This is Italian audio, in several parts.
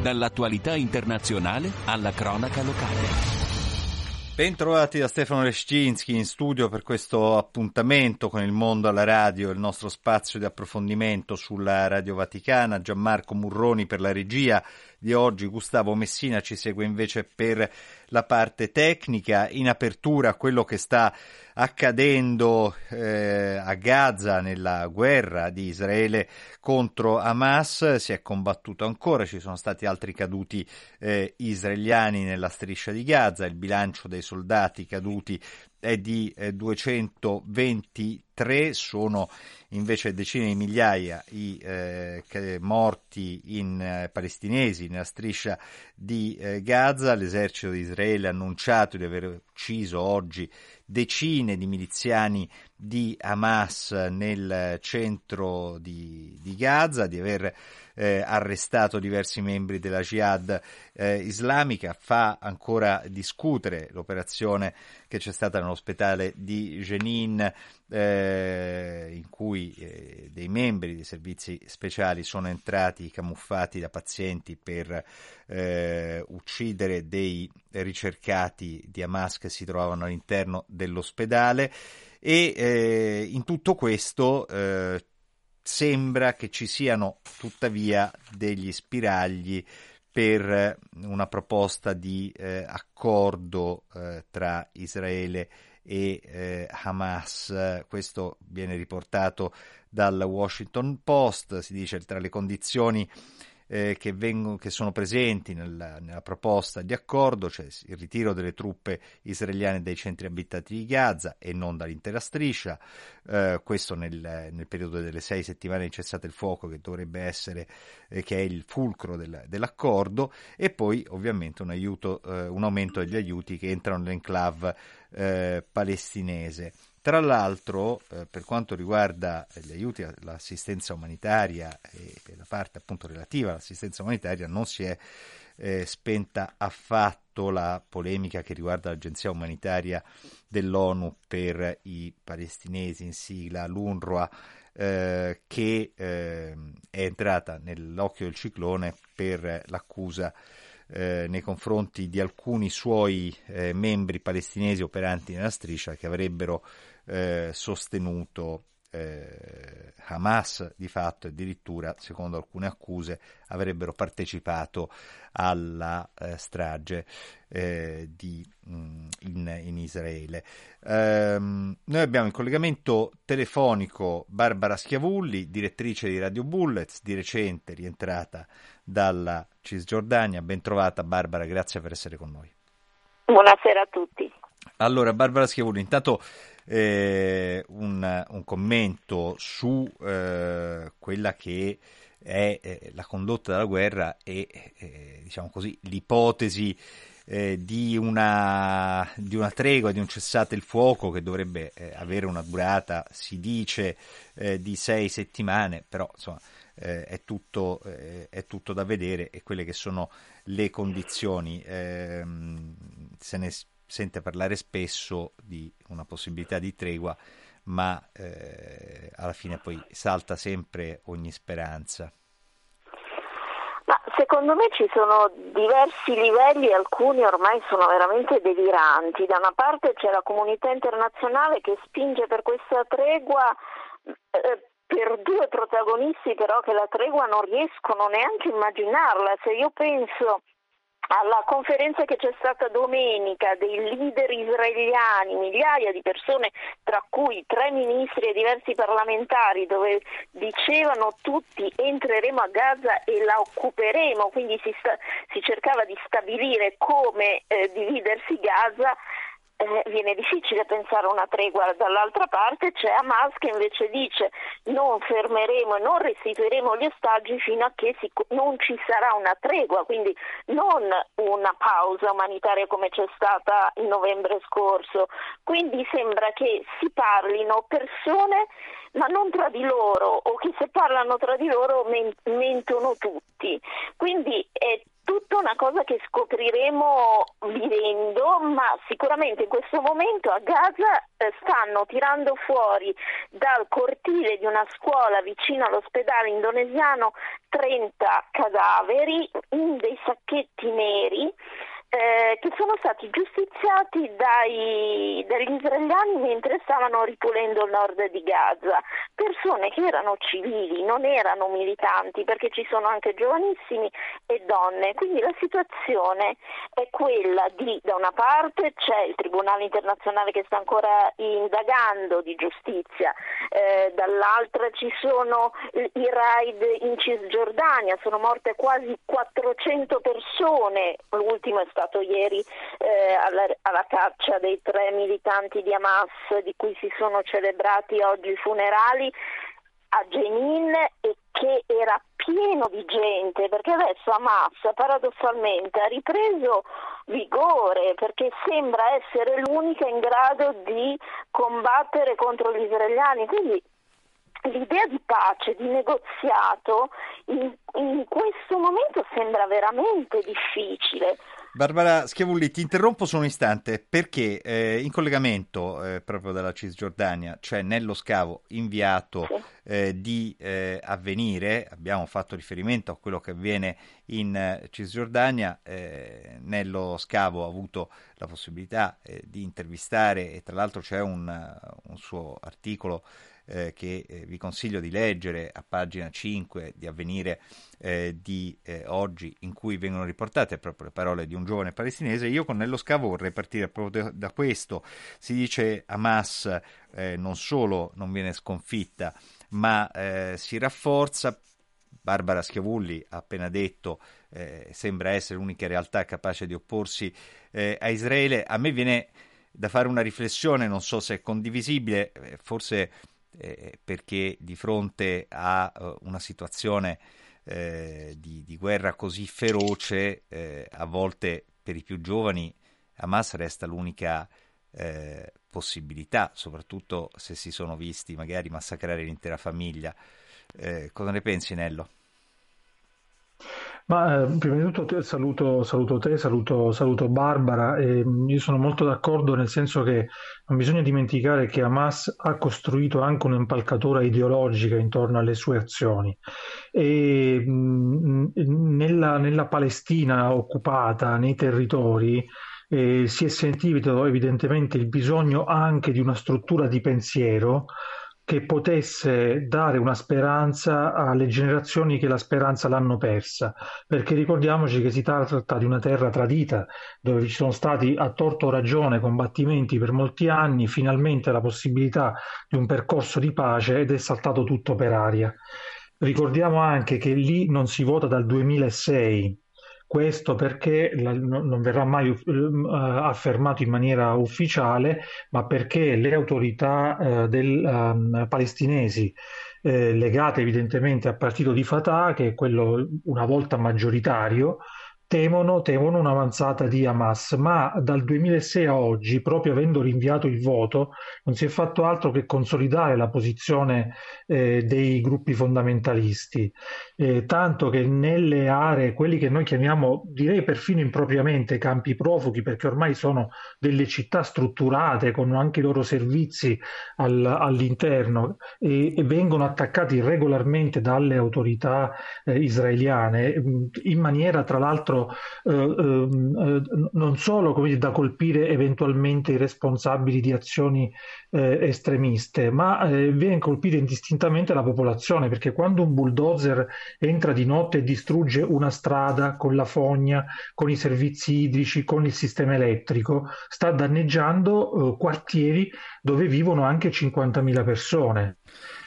Dall'attualità internazionale alla cronaca locale. Bentrovati da Stefano Rescinski in studio per questo appuntamento con il mondo alla radio, il nostro spazio di approfondimento sulla Radio Vaticana. Gianmarco Murroni per la regia di oggi, Gustavo Messina ci segue invece per la parte tecnica. In apertura quello che sta accadendo eh, a Gaza nella guerra di Israele contro Hamas, si è combattuto ancora, ci sono stati altri caduti eh, israeliani nella striscia di Gaza, il bilancio dei soldati caduti è di eh, 223, sono invece decine di migliaia i eh, morti in eh, palestinesi nella striscia di eh, Gaza. L'esercito di Israele ha annunciato di aver ucciso oggi decine di miliziani di Hamas nel centro di, di Gaza, di aver eh, arrestato diversi membri della Jihad eh, islamica, fa ancora discutere l'operazione che c'è stata nell'ospedale di Jenin eh, in cui eh, dei membri dei servizi speciali sono entrati camuffati da pazienti per eh, uccidere dei ricercati di Hamas che si trovavano all'interno dell'ospedale e eh, in tutto questo eh, sembra che ci siano tuttavia degli spiragli per una proposta di eh, accordo eh, tra Israele e eh, Hamas. Questo viene riportato dal Washington Post, si dice tra le condizioni eh, che, vengono, che, sono presenti nella, nella, proposta di accordo, cioè il ritiro delle truppe israeliane dai centri abitati di Gaza e non dall'intera striscia, eh, questo nel, nel, periodo delle sei settimane di cessate il fuoco che dovrebbe essere, eh, che è il fulcro del, dell'accordo, e poi ovviamente un, aiuto, eh, un aumento degli aiuti che entrano nell'enclave eh, palestinese. Tra l'altro, eh, per quanto riguarda gli aiuti all'assistenza umanitaria e la parte appunto relativa all'assistenza umanitaria, non si è eh, spenta affatto la polemica che riguarda l'agenzia umanitaria dell'ONU per i palestinesi in sigla, l'UNRWA, eh, che eh, è entrata nell'occhio del ciclone per l'accusa eh, nei confronti di alcuni suoi eh, membri palestinesi operanti nella striscia che avrebbero eh, sostenuto eh, Hamas di fatto addirittura, secondo alcune accuse, avrebbero partecipato alla eh, strage eh, di, mh, mm, in, in, Israele. Ehm, noi abbiamo in collegamento telefonico Barbara Schiavulli, direttrice di Radio Bullets, di recente rientrata dalla Cisgiordania. Ben trovata Barbara, grazie per essere con noi. Buonasera a tutti. Allora, Barbara Schiavulli, intanto eh, un, un, commento su eh, quella che è eh, la condotta della guerra e eh, diciamo così, l'ipotesi eh, di una, di, una, tregua, di un cessate il fuoco che dovrebbe eh, avere una durata, si dice, di sei settimane, però insomma è tutto, è, tutto, da vedere e quelle che sono le condizioni. Ehm, se ne sente parlare spesso di una possibilità di tregua, ma eh, alla fine poi salta sempre ogni speranza. Ma secondo me ci sono diversi livelli, alcuni ormai sono veramente deliranti. Da una parte c'è la comunità internazionale che spinge per questa tregua eh, per due protagonisti però che la tregua non riescono neanche a immaginarla. Se io penso alla conferenza che c'è stata domenica dei leader israeliani, migliaia di persone, tra cui tre ministri e diversi parlamentari, dove dicevano tutti entreremo a Gaza e la occuperemo, quindi si, sta, si cercava di stabilire come eh, dividersi Gaza, eh, viene difficile pensare a una tregua, dall'altra parte c'è Hamas che invece dice non fermeremo e non restituiremo gli ostaggi fino a che si, non ci sarà una tregua, quindi non una pausa umanitaria come c'è stata il novembre scorso. Quindi sembra che si parlino persone ma non tra di loro o che se parlano tra di loro men- mentono tutti. Quindi è tutta una cosa che scopriremo vivendo, ma sicuramente in questo momento a Gaza eh, stanno tirando fuori dal cortile di una scuola vicino all'ospedale indonesiano 30 cadaveri in dei sacchetti neri eh, che sono stati giustiziati dai, dagli israeliani mentre stavano ripulendo il nord di Gaza, persone che erano civili, non erano militanti perché ci sono anche giovanissimi e donne, quindi la situazione è quella di da una parte c'è il Tribunale internazionale che sta ancora indagando di giustizia, eh, dall'altra ci sono i raid in Cisgiordania, sono morte quasi 400 persone, l'ultimo è stato stato ieri eh, alla, alla, caccia dei tre militanti di Hamas di cui si sono celebrati oggi i funerali a Jenin e che era pieno di gente perché adesso Hamas paradossalmente ha ripreso vigore perché sembra essere l'unica in grado di combattere contro gli israeliani. Quindi l'idea di pace, di negoziato in, in questo momento sembra veramente difficile Barbara Schiavulli, ti interrompo solo un istante perché eh, in collegamento eh, proprio dalla Cisgiordania, cioè nello scavo inviato eh, di eh, avvenire, abbiamo fatto riferimento a quello che avviene in eh, Cisgiordania, eh, nello scavo ho avuto la possibilità di intervistare e tra l'altro c'è un, un suo articolo eh, che eh, vi consiglio di leggere a pagina 5 di avvenire eh, di eh, oggi in cui vengono riportate proprio le parole di un giovane palestinese. Io con Nello Scavo vorrei partire proprio da, questo. Si dice Hamas eh, non solo non viene sconfitta, ma si rafforza. Barbara Schiavulli ha appena detto sembra essere l'unica realtà capace di opporsi a Israele. A me viene da fare una riflessione, non so se è condivisibile, forse eh, perché di fronte a uh, una situazione eh, di, di, guerra così feroce, eh, a volte per i più giovani Hamas resta l'unica eh, possibilità, soprattutto se si sono visti magari massacrare l'intera famiglia. Eh, cosa ne pensi, Nello? Ma eh, prima di tutto te, saluto, saluto, te, saluto, saluto Barbara. E mm, io sono molto d'accordo nel senso che non bisogna dimenticare che Hamas ha costruito anche un'impalcatura ideologica intorno alle sue azioni. E mh, mm, nella, nella Palestina occupata, nei territori, eh, si è sentito evidentemente il bisogno anche di una struttura di pensiero che potesse dare una speranza alle generazioni che la speranza l'hanno persa, perché ricordiamoci che si tratta di una terra tradita, dove ci sono stati a torto ragione combattimenti per molti anni, finalmente la possibilità di un percorso di pace ed è saltato tutto per aria. Ricordiamo anche che lì non si vota dal 2006, questo perché la, non verrà mai uh, affermato in maniera ufficiale, ma perché le autorità uh, del, um, palestinesi eh, legate evidentemente al partito di Fatah, che è quello una volta maggioritario, temono, temono un'avanzata di Hamas, ma dal 2006 a oggi, proprio avendo rinviato il voto, non si è fatto altro che consolidare la posizione eh, dei gruppi fondamentalisti, eh, tanto che nelle aree, quelli che noi chiamiamo, direi perfino impropriamente, campi profughi, perché ormai sono delle città strutturate con anche i loro servizi al, all'interno e, e, vengono attaccati regolarmente dalle autorità eh, israeliane, in maniera tra l'altro eh, eh, non solo dire, da colpire eventualmente i responsabili di azioni eh, estremiste, ma eh, viene colpire indistintamente la popolazione, perché quando un bulldozer entra di notte e distrugge una strada con la fogna, con i servizi idrici, con il sistema elettrico, sta danneggiando eh, quartieri dove vivono anche 50.000 persone.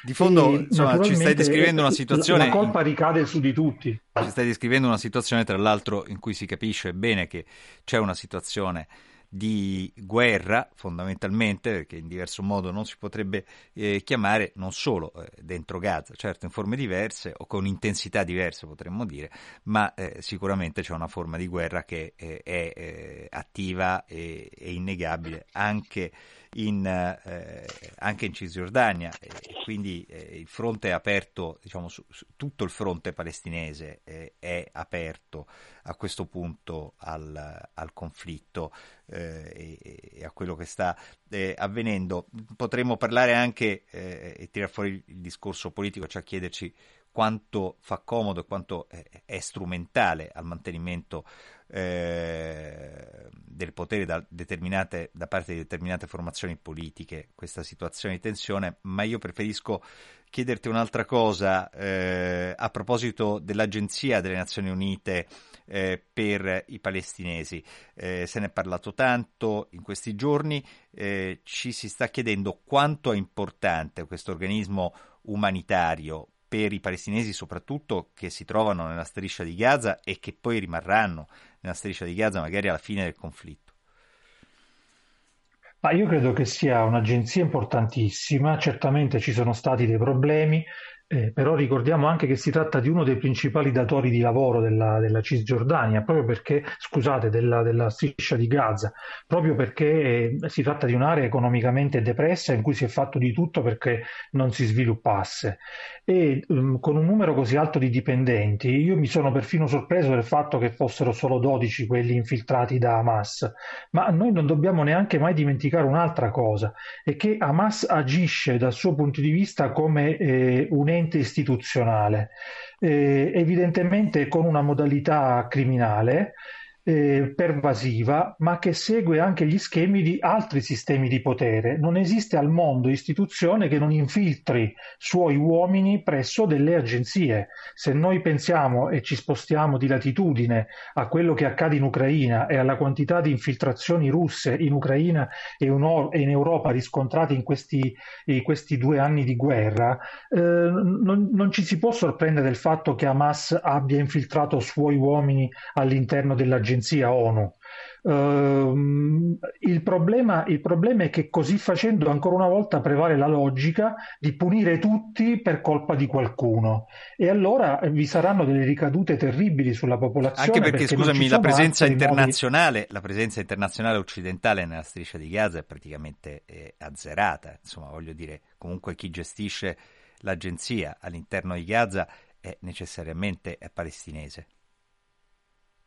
Di fondo, insomma, ci stai descrivendo una situazione. La colpa ricade su di tutti. Ci stai descrivendo una situazione, tra l'altro, in cui si capisce bene che c'è una situazione di guerra fondamentalmente, che in diverso modo non si potrebbe eh, chiamare, non solo eh, dentro Gaza, certo in forme diverse o con intensità diverse potremmo dire, ma eh, sicuramente c'è una forma di guerra che eh, è eh, attiva e, e, innegabile anche in, eh, anche in Cisgiordania e quindi il fronte è aperto, diciamo, su, su tutto il fronte palestinese è aperto a questo punto al, al conflitto eh, e, e, a quello che sta eh, avvenendo. Potremmo parlare anche eh, e tirare fuori il discorso politico, cioè chiederci quanto fa comodo e quanto è strumentale al mantenimento eh, del potere da, da, parte di determinate formazioni politiche questa situazione di tensione, ma io preferisco chiederti un'altra cosa eh, a proposito dell'Agenzia delle Nazioni Unite eh, per i palestinesi. Eh, se ne è parlato tanto in questi giorni, eh, ci si sta chiedendo quanto è importante questo organismo umanitario per i palestinesi soprattutto che si trovano nella striscia di Gaza e che poi rimarranno nella striscia di Gaza magari alla fine del conflitto. Ma io credo che sia un'agenzia importantissima, certamente ci sono stati dei problemi, eh, però ricordiamo anche che si tratta di uno dei principali datori di lavoro della, della Cisgiordania, proprio perché, scusate, della, della, striscia di Gaza, proprio perché eh, si tratta di un'area economicamente depressa in cui si è fatto di tutto perché non si sviluppasse. E um, con un numero così alto di dipendenti, io mi sono perfino sorpreso del fatto che fossero solo 12 quelli infiltrati da Hamas, ma noi non dobbiamo neanche mai dimenticare un'altra cosa, è che Hamas agisce dal suo punto di vista come eh, un ente ente istituzionale, eh, evidentemente con una modalità criminale eh, pervasiva, ma che segue anche gli schemi di altri sistemi di potere. Non esiste al mondo istituzione che non infiltri suoi uomini presso delle agenzie. Se noi pensiamo e ci spostiamo di latitudine a quello che accade in Ucraina e alla quantità di infiltrazioni russe in Ucraina e in Europa riscontrate in questi, in questi due anni di guerra, eh, non, non ci si può sorprendere del fatto che Hamas abbia infiltrato suoi uomini all'interno dell'agenzia agenzia ONU. Uh, il, problema, il, problema, è che così facendo ancora una volta prevale la logica di punire tutti per colpa di qualcuno e allora vi saranno delle ricadute terribili sulla popolazione. Anche perché, perché scusami, la presenza internazionale, la presenza internazionale occidentale nella striscia di Gaza è praticamente eh, azzerata. Insomma, voglio dire, comunque chi gestisce l'agenzia all'interno di Gaza è necessariamente è palestinese.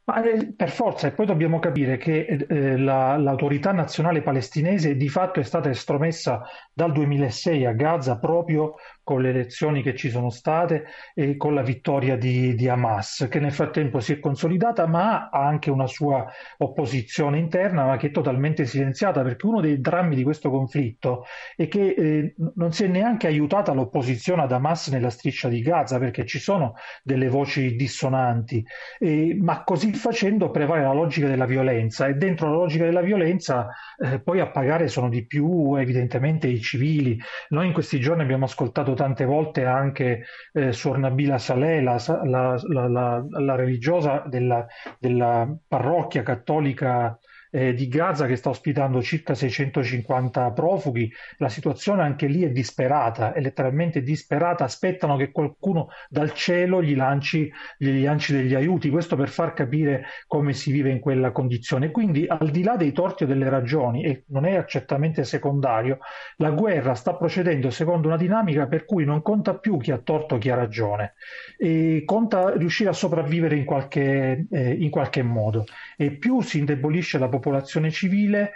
Ma eh, per forza, e poi dobbiamo capire che eh, la, l'autorità nazionale palestinese di fatto è stata estromessa dal 2006 a Gaza proprio con le elezioni che ci sono state e con la vittoria di, di, Hamas, che nel frattempo si è consolidata, ma ha anche una sua opposizione interna, ma che è totalmente silenziata, perché uno dei drammi di questo conflitto è che eh, non si è neanche aiutata l'opposizione ad Hamas nella striscia di Gaza, perché ci sono delle voci dissonanti, eh, ma così facendo prevale la logica della violenza e dentro la logica della violenza eh, poi a pagare sono di più evidentemente i civili. Noi in questi giorni abbiamo ascoltato tante volte anche eh, Suor Nabila Saleh, la, la, la, la religiosa della, della parrocchia cattolica eh, di Gaza che sta ospitando circa 650 profughi, la situazione anche lì è disperata, è letteralmente disperata, aspettano che qualcuno dal cielo gli lanci, gli lanci degli aiuti, questo per far capire come si vive in quella condizione. Quindi al di là dei torti o delle ragioni, e non è certamente secondario, la guerra sta procedendo secondo una dinamica per cui non conta più chi ha torto o chi ha ragione, e conta riuscire a sopravvivere in qualche, eh, in qualche modo. E più si indebolisce la popolazione, popolazione civile,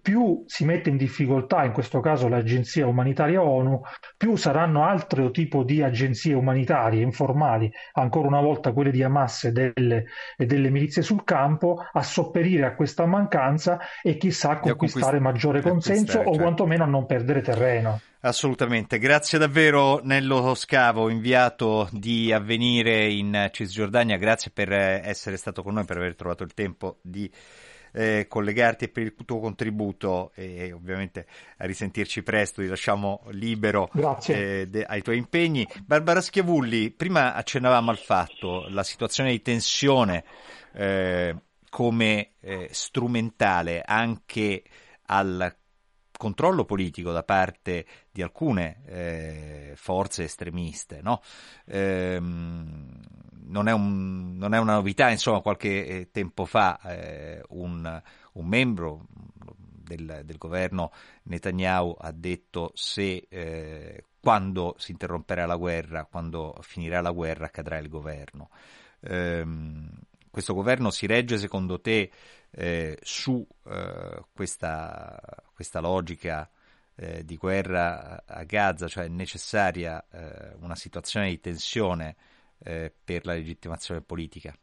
più si mette in difficoltà, in questo caso l'agenzia umanitaria ONU, più saranno altro tipo di agenzie umanitarie informali, ancora una volta quelle di Hamas e delle, e delle milizie sul campo, a sopperire a questa mancanza e chissà conquistare maggiore consenso o certo. quantomeno a non perdere terreno. Assolutamente, grazie davvero Nello Scavo, inviato di avvenire in Cisgiordania, grazie per essere stato con noi, per aver trovato il tempo di eh, collegarti e per il tuo contributo e ovviamente a risentirci presto, ti lasciamo libero eh, de- ai tuoi impegni. Barbara Schiavulli, prima accennavamo al fatto, la situazione di tensione eh, come eh, strumentale anche al controllo politico da parte di alcune eh, forze estremiste. No? Ehm, non, è un, non, è una novità, insomma, qualche eh, tempo fa eh, un, un, membro del, del, governo Netanyahu ha detto se eh, quando si interromperà la guerra, quando finirà la guerra, cadrà il governo. Ehm, questo governo si regge secondo te eh, su eh, questa, questa, logica eh, di guerra a Gaza, cioè è necessaria eh, una situazione di tensione eh, per la legittimazione politica?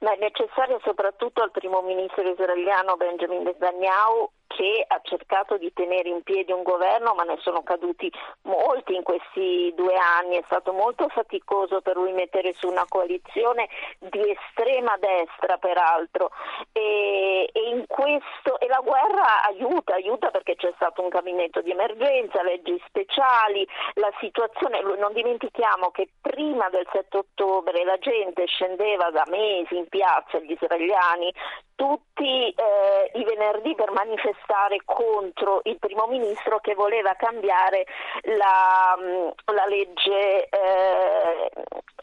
Ma è necessaria soprattutto al primo ministro israeliano Benjamin Netanyahu che ha cercato di tenere in piedi un governo, ma ne sono caduti molti in questi due anni. È stato molto faticoso per lui mettere su una coalizione di estrema destra, peraltro. E, e, questo, e la guerra aiuta, aiuta perché c'è stato un gabinetto di emergenza, leggi speciali, la situazione. Non dimentichiamo che prima del 7 ottobre la gente scendeva da mesi in piazza, gli israeliani, tutti eh, i venerdì per manifestare contro il primo ministro che voleva cambiare la, mm, la legge eh,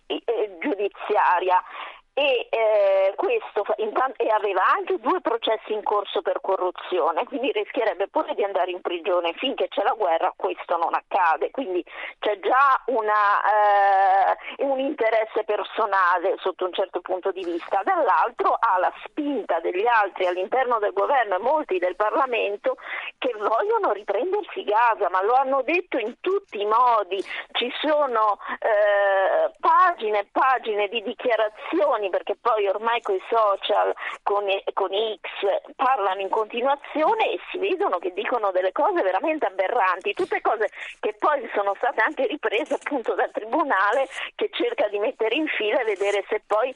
eh giudiziaria e, eh, questo, e aveva anche due processi in corso per corruzione, quindi rischierebbe pure di andare in prigione. Finché c'è la guerra questo non accade, quindi c'è già una, eh, un interesse personale sotto un certo punto di vista. Dall'altro ha la spinta degli altri all'interno del governo e molti del Parlamento che vogliono riprendersi Gaza, ma lo hanno detto in tutti i modi. Ci sono eh, pagine e pagine di dichiarazioni anni perché poi ormai con i social, con, con X parlano in continuazione e si vedono che dicono delle cose veramente aberranti, tutte cose che poi sono state anche riprese appunto dal Tribunale che cerca di mettere in fila e vedere se poi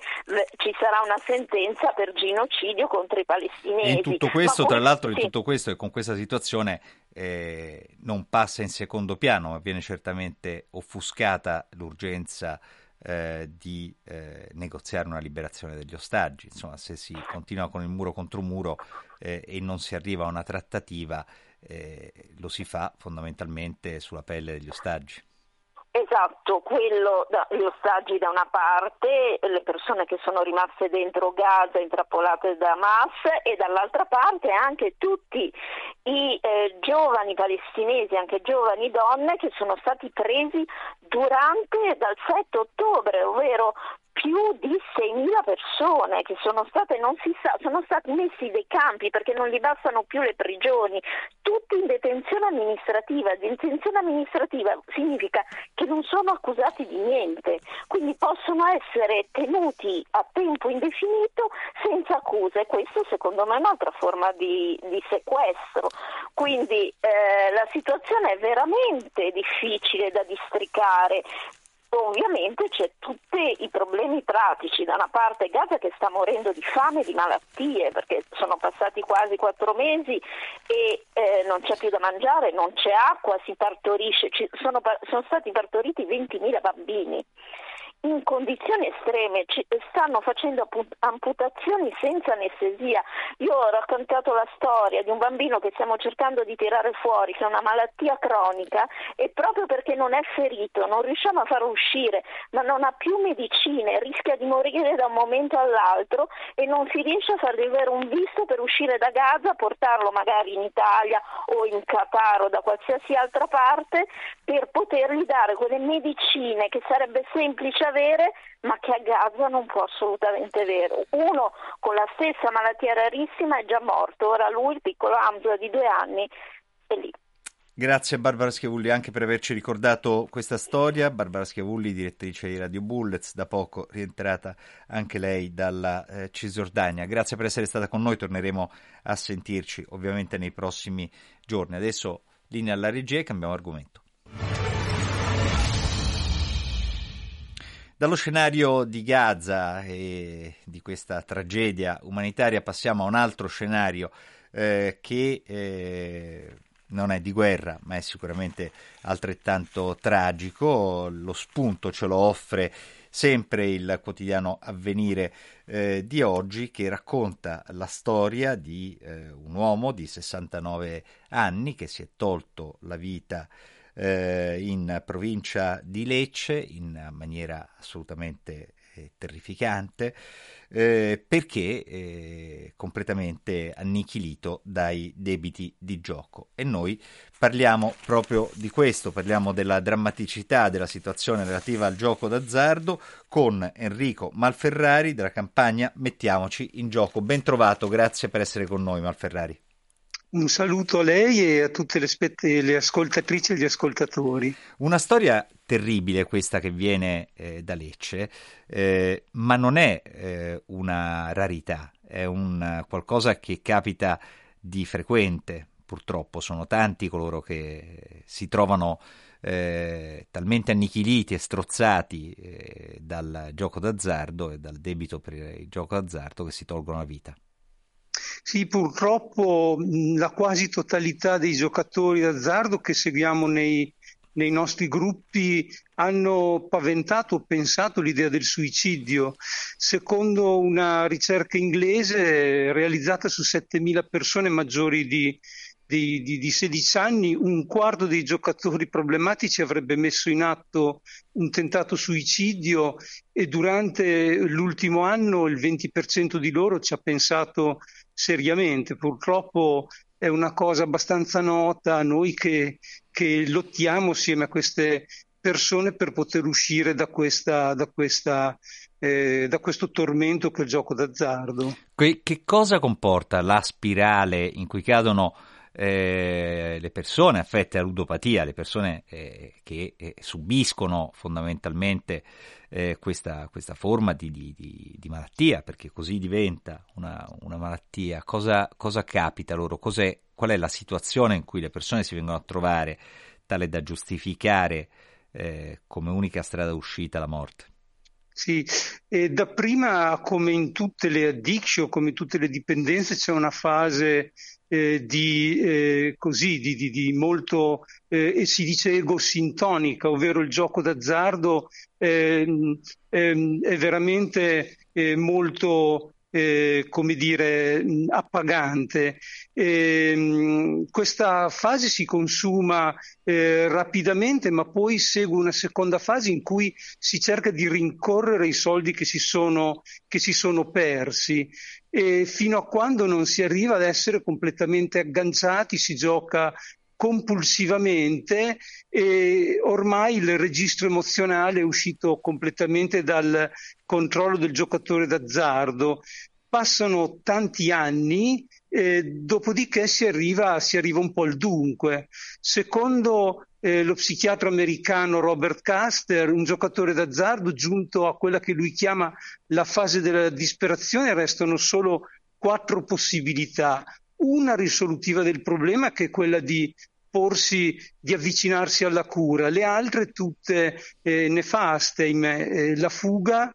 ci sarà una sentenza per genocidio contro i palestinesi. In tutto questo, tra l'altro, in tutto questo e con questa situazione eh, non passa in secondo piano, ma viene certamente offuscata l'urgenza eh, di eh, negoziare una liberazione degli ostaggi. Insomma, se si continua con il muro contro muro eh, e non si arriva a una trattativa, eh, lo si fa fondamentalmente sulla pelle degli ostaggi. Esatto, quello, gli ostaggi da una parte, le persone che sono rimaste dentro Gaza intrappolate da Hamas e dall'altra parte anche tutti i eh, giovani palestinesi, anche giovani donne che sono stati presi durante dal 7 ottobre, ovvero più di 6.000 persone che sono state, non si sa, sono stati messi dei campi perché non gli bastano più le prigioni, tutti in detenzione amministrativa. Detenzione amministrativa significa che non sono accusati di niente, quindi possono essere tenuti a tempo indefinito senza accuse. Questo secondo me è un'altra forma di, di sequestro. Quindi eh, la situazione è veramente difficile da districare Ovviamente c'è tutti i problemi pratici, da una parte Gaza che sta morendo di fame e di malattie perché sono passati quasi quattro mesi e eh, non c'è più da mangiare, non c'è acqua, si partorisce, sono, sono stati partoriti 20.000 bambini in condizioni estreme, stanno facendo amputazioni senza anestesia. Io ho raccontato la storia di un bambino che stiamo cercando di tirare fuori, che ha una malattia cronica e proprio perché non è ferito, non riusciamo a farlo uscire, ma non ha più medicine, rischia di morire da un momento all'altro e non si riesce a fargli avere un visto per uscire da Gaza, portarlo magari in Italia o in Qatar o da qualsiasi altra parte per potergli dare quelle medicine che sarebbe semplice avere ma che a Gaza non può assolutamente avere. Uno con la stessa malattia rarissima è già morto, ora lui, il piccolo Hamza di due anni, è lì. Grazie Barbara Schiavulli anche per averci ricordato questa storia. Barbara Schiavulli, direttrice di Radio Bullets, da poco rientrata anche lei dalla eh, Cisgiordania. Grazie per essere stata con noi, torneremo a sentirci ovviamente nei prossimi giorni. Adesso linea alla regia e cambiamo argomento. Dallo scenario di Gaza e di questa tragedia umanitaria passiamo a un altro scenario eh, che eh, non è di guerra, ma è sicuramente altrettanto tragico. Lo spunto ce lo offre sempre il quotidiano Avvenire eh, di oggi che racconta la storia di eh, un uomo di 69 anni che si è tolto la vita eh, in provincia di Lecce in maniera assolutamente eh, terrificante eh, perché eh, completamente annichilito dai debiti di gioco. E noi parliamo proprio di questo, parliamo della drammaticità della situazione relativa al gioco d'azzardo con Enrico Malferrari della campagna Mettiamoci in gioco. Ben trovato, grazie per essere con noi Malferrari. Un saluto a lei e a tutte le, spette, le ascoltatrici e gli ascoltatori. Una storia terribile questa che viene eh, da Lecce, eh, ma non è eh, una rarità, è un qualcosa che capita di frequente. Purtroppo sono tanti coloro che si trovano eh, talmente annichiliti e strozzati eh, dal gioco d'azzardo e dal debito per il gioco d'azzardo che si tolgono la vita. Sì, purtroppo la quasi totalità dei giocatori d'azzardo che seguiamo nei, nei nostri gruppi hanno paventato o pensato l'idea del suicidio. Secondo una ricerca inglese realizzata su 7.000 persone maggiori di, di, di, di, 16 anni, un quarto dei giocatori problematici avrebbe messo in atto un tentato suicidio e durante l'ultimo anno il 20% di loro ci ha pensato seriamente. Purtroppo è una cosa abbastanza nota a noi che, che lottiamo assieme a queste persone per poter uscire da, questa, da, questa, eh, da questo tormento che è il gioco d'azzardo. Che, che cosa comporta la spirale in cui cadono eh, le persone affette da ludopatia, le persone eh, che eh, subiscono fondamentalmente eh, questa, questa, forma di, di, di, malattia, perché così diventa una, una malattia, cosa, cosa, capita loro? Cos'è, qual è la situazione in cui le persone si vengono a trovare tale da giustificare eh, come unica strada d'uscita la morte? Sì, e dapprima come in tutte le addiction, come in tutte le dipendenze, c'è una fase eh, di, eh, così, di, di, di, molto, eh, si dice egosintonica, ovvero il gioco d'azzardo ehm, ehm, è veramente eh, molto eh, come dire, appagante. E, questa fase si consuma eh, rapidamente, ma poi segue una seconda fase in cui si cerca di rincorrere i soldi che si sono, che si sono persi e fino a quando non si arriva ad essere completamente agganciati, si gioca compulsivamente e ormai il registro emozionale è uscito completamente dal controllo del giocatore d'azzardo. Passano tanti anni, eh, dopodiché si arriva, si arriva un po' al dunque. Secondo eh, lo psichiatra americano Robert Caster, un giocatore d'azzardo giunto a quella che lui chiama la fase della disperazione, restano solo quattro possibilità. Una risolutiva del problema che è quella di porsi, di avvicinarsi alla cura, le altre tutte eh, nefaste, eh, la fuga,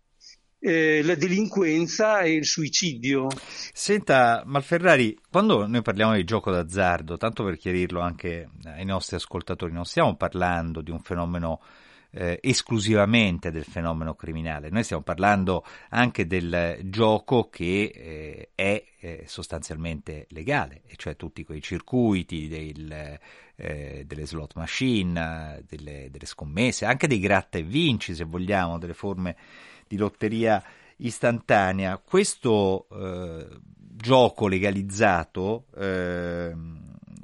eh, la delinquenza e il suicidio. Senta, Malferrari, quando noi parliamo di gioco d'azzardo, tanto per chiarirlo anche ai nostri ascoltatori, non stiamo parlando di un fenomeno eh, esclusivamente del fenomeno criminale, noi stiamo parlando anche del gioco che eh, è eh, sostanzialmente legale, e cioè tutti quei circuiti del, eh, delle slot machine, delle, delle scommesse, anche dei gratta e vinci se vogliamo, delle forme di lotteria istantanea. Questo eh, gioco legalizzato eh,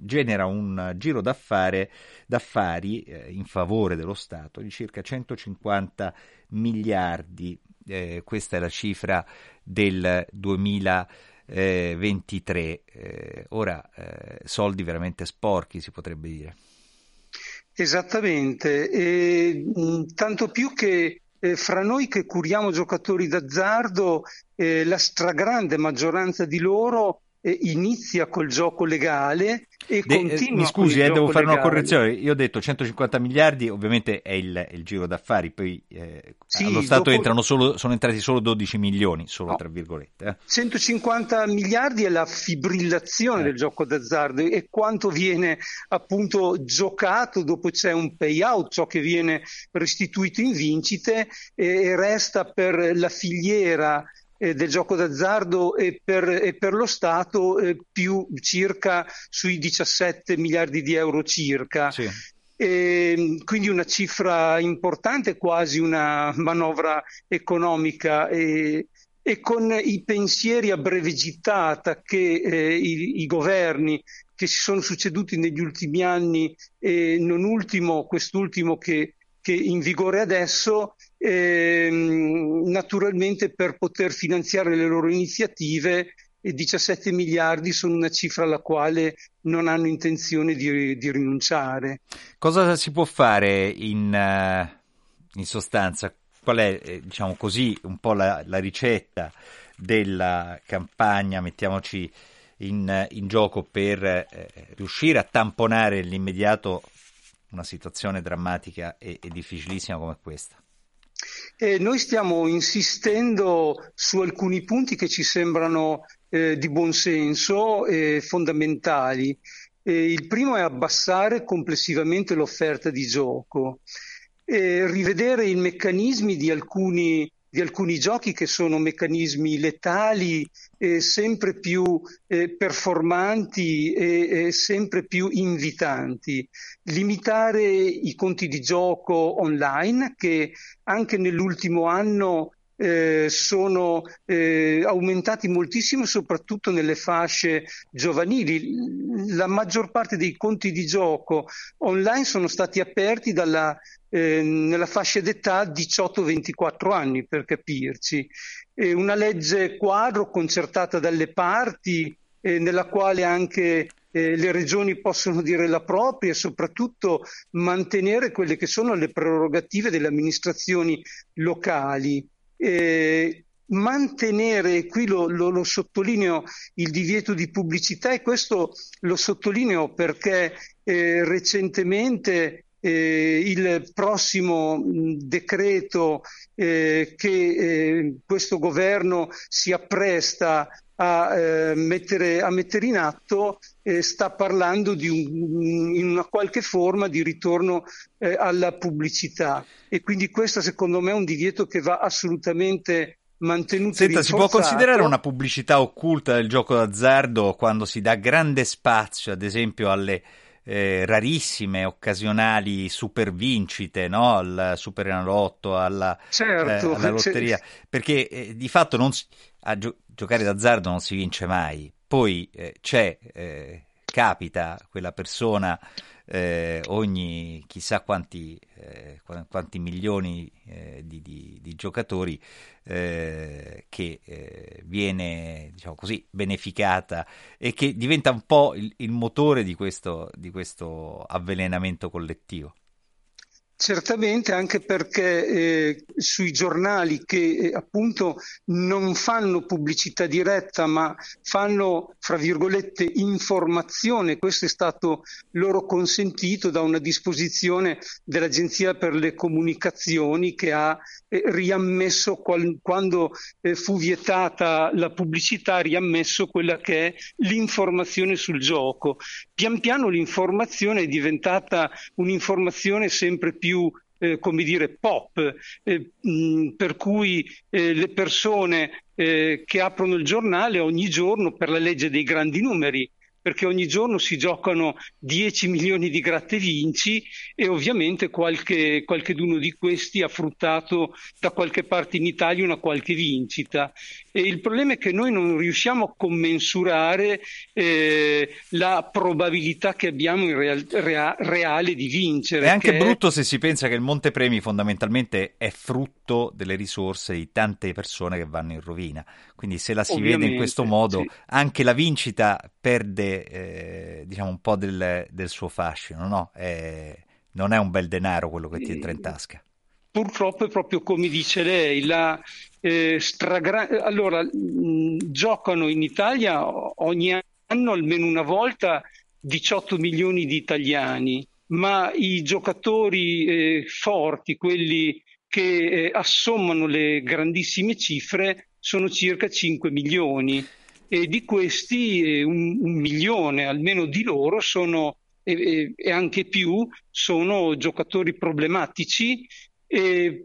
genera un giro d'affare, d'affari eh, in favore dello Stato di circa 150 miliardi. Eh, questa è la cifra del 2023. Eh, ora, eh, soldi veramente sporchi, si potrebbe dire. Esattamente, e, mh, tanto più che eh, fra noi che curiamo giocatori d'azzardo, eh, la stragrande maggioranza di loro inizia col gioco legale e De- continua mi scusi, eh, devo fare una legale. correzione. Io ho detto 150 miliardi, ovviamente è il, il giro d'affari, poi eh, Sì, allo Stato dopo- entrano solo, sono entrati solo 12 milioni, solo No. tra virgolette. eh. 150 miliardi è la fibrillazione Eh. del gioco d'azzardo e quanto viene appunto giocato, dopo c'è un payout, ciò che viene restituito in vincite e resta per la filiera eh, del gioco d'azzardo e per, e per lo Stato eh, più circa sui 17 miliardi di euro circa. Sì. E, quindi una cifra importante, quasi una manovra economica e, e con i pensieri a breve gittata che eh, i, i governi che si sono succeduti negli ultimi anni e non ultimo quest'ultimo che, che in vigore adesso, ehm, naturalmente per poter finanziare le loro iniziative e 17 miliardi sono una cifra alla quale non hanno intenzione di, di rinunciare. Cosa si può fare in, eh, in sostanza? Qual è, eh, diciamo così, un po' la, la ricetta della campagna, mettiamoci in, in gioco per eh, riuscire a tamponare nell'immediato una situazione drammatica e, e difficilissima come questa? Eh, noi stiamo insistendo su alcuni punti che ci sembrano eh, di buon senso e fondamentali. Eh, il primo è abbassare complessivamente l'offerta di gioco, eh, rivedere i meccanismi di alcuni, di alcuni giochi che sono meccanismi letali, eh, sempre più eh, performanti e, e sempre più invitanti. Limitare i conti di gioco online che anche nell'ultimo anno eh, sono eh, aumentati moltissimo, soprattutto nelle fasce giovanili. La maggior parte dei conti di gioco online sono stati aperti dalla, eh, nella fascia d'età 18-24 anni, per capirci. Eh, una legge quadro concertata dalle parti, eh, nella quale anche eh, le regioni possono dire la propria e soprattutto mantenere quelle che sono le prerogative delle amministrazioni locali. Eh, mantenere, qui lo, lo, lo, sottolineo, il divieto di pubblicità e questo lo sottolineo perché eh, recentemente eh, il prossimo decreto eh, che eh, questo governo si appresta a, eh, mettere, a mettere, in atto eh, sta parlando di un, in una qualche forma di ritorno eh, alla pubblicità. E quindi questo secondo me è un divieto che va assolutamente mantenuto Senta, si può considerare una pubblicità occulta del gioco d'azzardo quando si dà grande spazio ad esempio alle eh, rarissime, occasionali super vincite, no? al Super Enalotto, alla, certo, eh, alla lotteria, perché eh, di fatto non si, a giocare d'azzardo non si vince mai. Poi eh, c'è, eh, capita quella persona eh, ogni chissà quanti, eh, quanti milioni eh, di, di, di, giocatori eh, che viene diciamo così beneficata e che diventa un po' il, il motore di questo, di questo avvelenamento collettivo. Certamente anche perché eh, sui giornali che eh, appunto non fanno pubblicità diretta ma fanno fra virgolette informazione, questo è stato loro consentito da una disposizione dell'Agenzia per le Comunicazioni che ha eh, riammesso qual- quando eh, fu vietata la pubblicità, ha riammesso quella che è l'informazione sul gioco. Pian piano l'informazione è diventata un'informazione sempre più eh, come dire, pop, eh, mh, per cui eh, le persone eh, che aprono il giornale ogni giorno per la legge dei grandi numeri, perché ogni giorno si giocano 10 milioni di gratte vinci e ovviamente qualche, qualcheduno di questi ha fruttato da qualche parte in Italia una qualche vincita. E il problema è che noi non riusciamo a commensurare eh, la probabilità che abbiamo in real, rea, reale di vincere. È anche che... brutto se si pensa che il montepremi fondamentalmente è frutto delle risorse di tante persone che vanno in rovina. Quindi se la si Ovviamente, vede in questo modo, sì. anche la vincita perde eh, diciamo un po' del, del suo fascino, no? È, non è un bel denaro quello che ti entra in tasca. purtroppo è proprio come dice lei, la, eh, stragra- allora mh, giocano in Italia ogni anno almeno una volta 18 milioni di italiani, ma i giocatori eh, forti, quelli che eh, assommano le grandissime cifre, sono circa 5 milioni e di questi eh, un, un, milione almeno di loro sono e, e anche più sono giocatori problematici e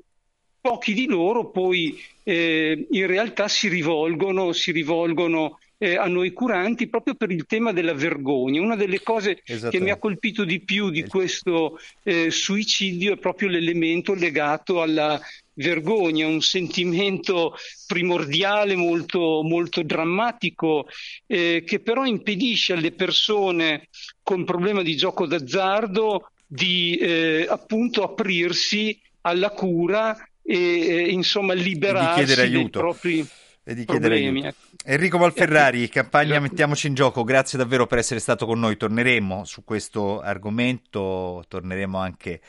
pochi di loro poi eh, in realtà si rivolgono, si rivolgono eh, a noi curanti proprio per il tema della vergogna. Una delle cose che mi ha colpito di più di questo eh, suicidio è proprio l'elemento legato alla vergogna, un sentimento primordiale molto, molto drammatico eh, che però impedisce alle persone con problema di gioco d'azzardo di eh, appunto aprirsi alla cura e eh, insomma liberarsi dei propri e di chiedere aiuto. Ecco. Enrico Valferrari, campagna Mettiamoci in gioco, grazie davvero per essere stato con noi. Torneremo su questo argomento, torneremo anche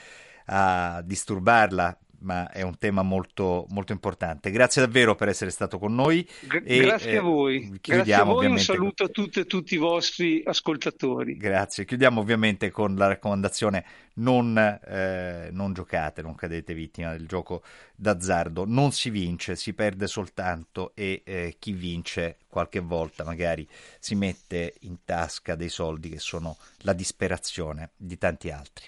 a disturbarla ma è un tema molto, molto importante. Grazie davvero per essere stato con noi. e, grazie eh, a voi. Grazie a voi, un saluto a tutte e tutti i vostri ascoltatori. Grazie. Chiudiamo ovviamente con la raccomandazione non, eh, non giocate, non cadete vittima del gioco d'azzardo. Non si vince, si perde soltanto e eh, chi vince qualche volta magari si mette in tasca dei soldi che sono la disperazione di tanti altri.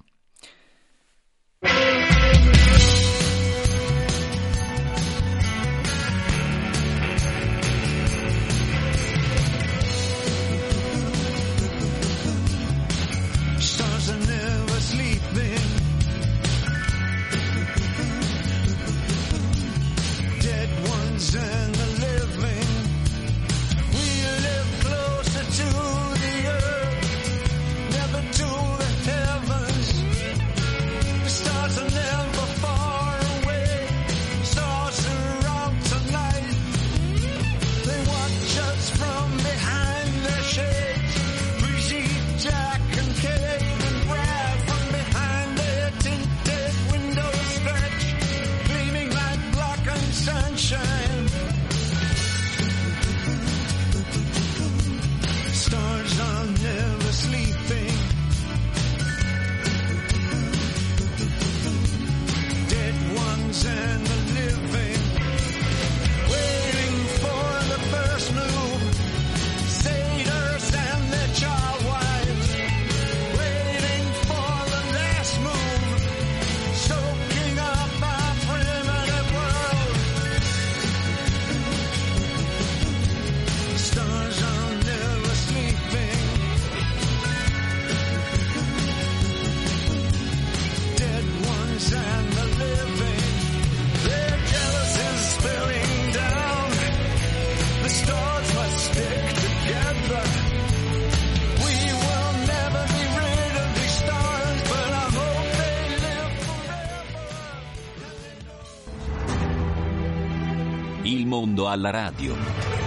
Mondo alla radio.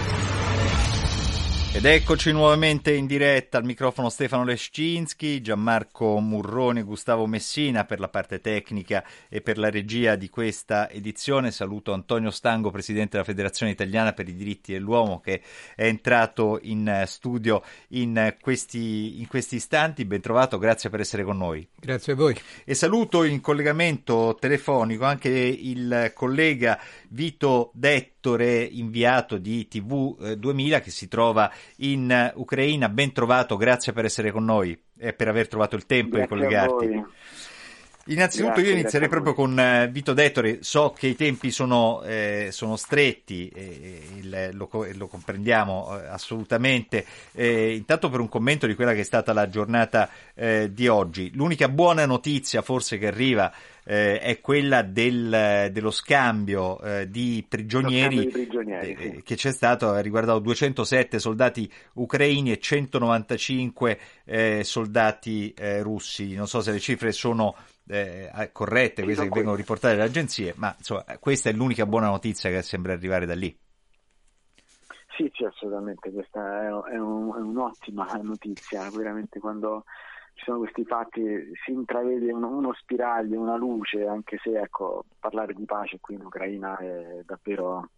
Ed eccoci nuovamente in diretta al microfono Stefano Lescinski, Gianmarco Murrone, Gustavo Messina per la parte tecnica e per la regia di questa edizione. Saluto Antonio Stango, presidente della Federazione Italiana per i diritti dell'uomo, che è entrato in studio in questi, in questi istanti. Ben trovato, grazie per essere con noi. Grazie a voi. E saluto in collegamento telefonico anche il collega Vito Dettore, inviato di TV 2000, eh, che si trova in eh, Ucraina. Ben trovato, grazie per essere con noi e per aver trovato il tempo grazie di collegarti. Innanzitutto grazie, io inizierei proprio con uh, Vito Dettore, so che i tempi sono, eh, sono stretti, eh, il, lo, lo, comprendiamo eh, assolutamente, intanto per un commento di quella che è stata la giornata di oggi. L'unica buona notizia forse che arriva eh, è quella del, dello scambio eh, di prigionieri, di prigionieri eh, sì. che c'è stato, ha riguardato 207 soldati ucraini e 195 eh, soldati eh, russi. Non so se le cifre sono eh, corrette, queste che vengono riportate dalle agenzie, ma insomma, questa è l'unica buona notizia che sembra arrivare da lì. Sì, sì, assolutamente, questa è, è, un, è un'ottima notizia, veramente quando ci sono questi fatti, si intravede uno, uno spiraglio, una luce, anche se ecco, parlare di pace qui in Ucraina è davvero,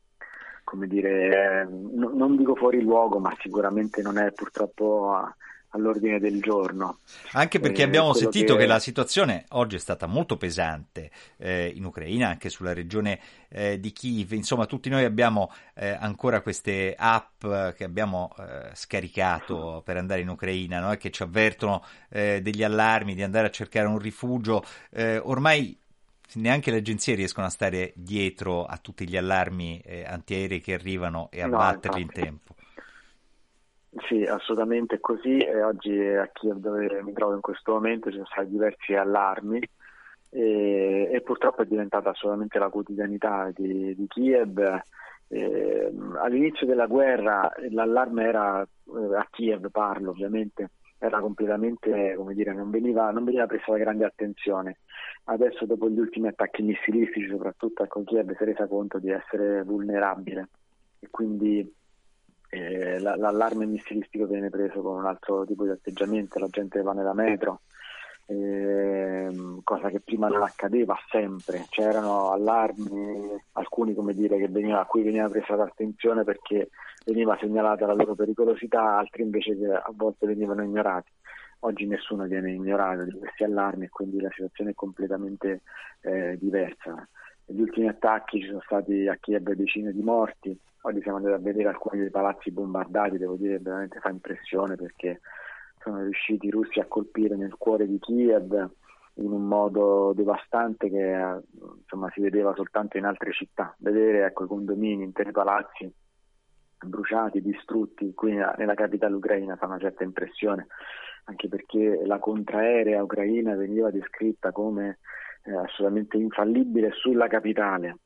come dire, no, non dico fuori luogo, ma sicuramente non è purtroppo all'ordine del giorno. Anche perché eh, abbiamo sentito che... che... la situazione oggi è stata molto pesante eh, in Ucraina, anche sulla regione eh, di Kiev. Insomma, tutti noi abbiamo eh, ancora queste app che abbiamo eh, scaricato per andare in Ucraina, no? che ci avvertono eh, degli allarmi di andare a cercare un rifugio. ormai neanche le agenzie riescono a stare dietro a tutti gli allarmi antiaerei che arrivano e a no, batterli in tempo. Sì, assolutamente così. E oggi a Kiev dove mi trovo in questo momento ci sono stati diversi allarmi e, e purtroppo è diventata assolutamente la quotidianità di, di Kiev. E, all'inizio della guerra l'allarme era eh, a Kiev, parlo ovviamente, era completamente, come dire, non veniva, non veniva presa la grande attenzione. Adesso dopo gli ultimi attacchi missilistici, soprattutto a Kiev, si è resa conto di essere vulnerabile e quindi eh, l'allarme missilistico viene preso con un altro tipo di atteggiamento, la gente va nella metro, eh, cosa che prima non accadeva sempre, c'erano allarmi, alcuni come dire, che veniva, a cui veniva presa l'attenzione perché veniva segnalata la loro pericolosità, altri invece che a volte venivano ignorati. Oggi nessuno viene ignorato di questi allarmi e quindi la situazione è completamente eh, diversa. Negli ultimi attacchi ci sono stati a Kiev decine di morti, Oggi siamo andati a vedere alcuni dei palazzi bombardati, devo dire che veramente fa impressione perché sono riusciti i russi a colpire nel cuore di Kiev in un modo devastante che insomma, si vedeva soltanto in altre città. Vedere ecco, i condomini, interi palazzi bruciati, distrutti qui nella capitale ucraina fa una certa impressione, anche perché la contraerea ucraina veniva descritta come eh, assolutamente infallibile sulla capitale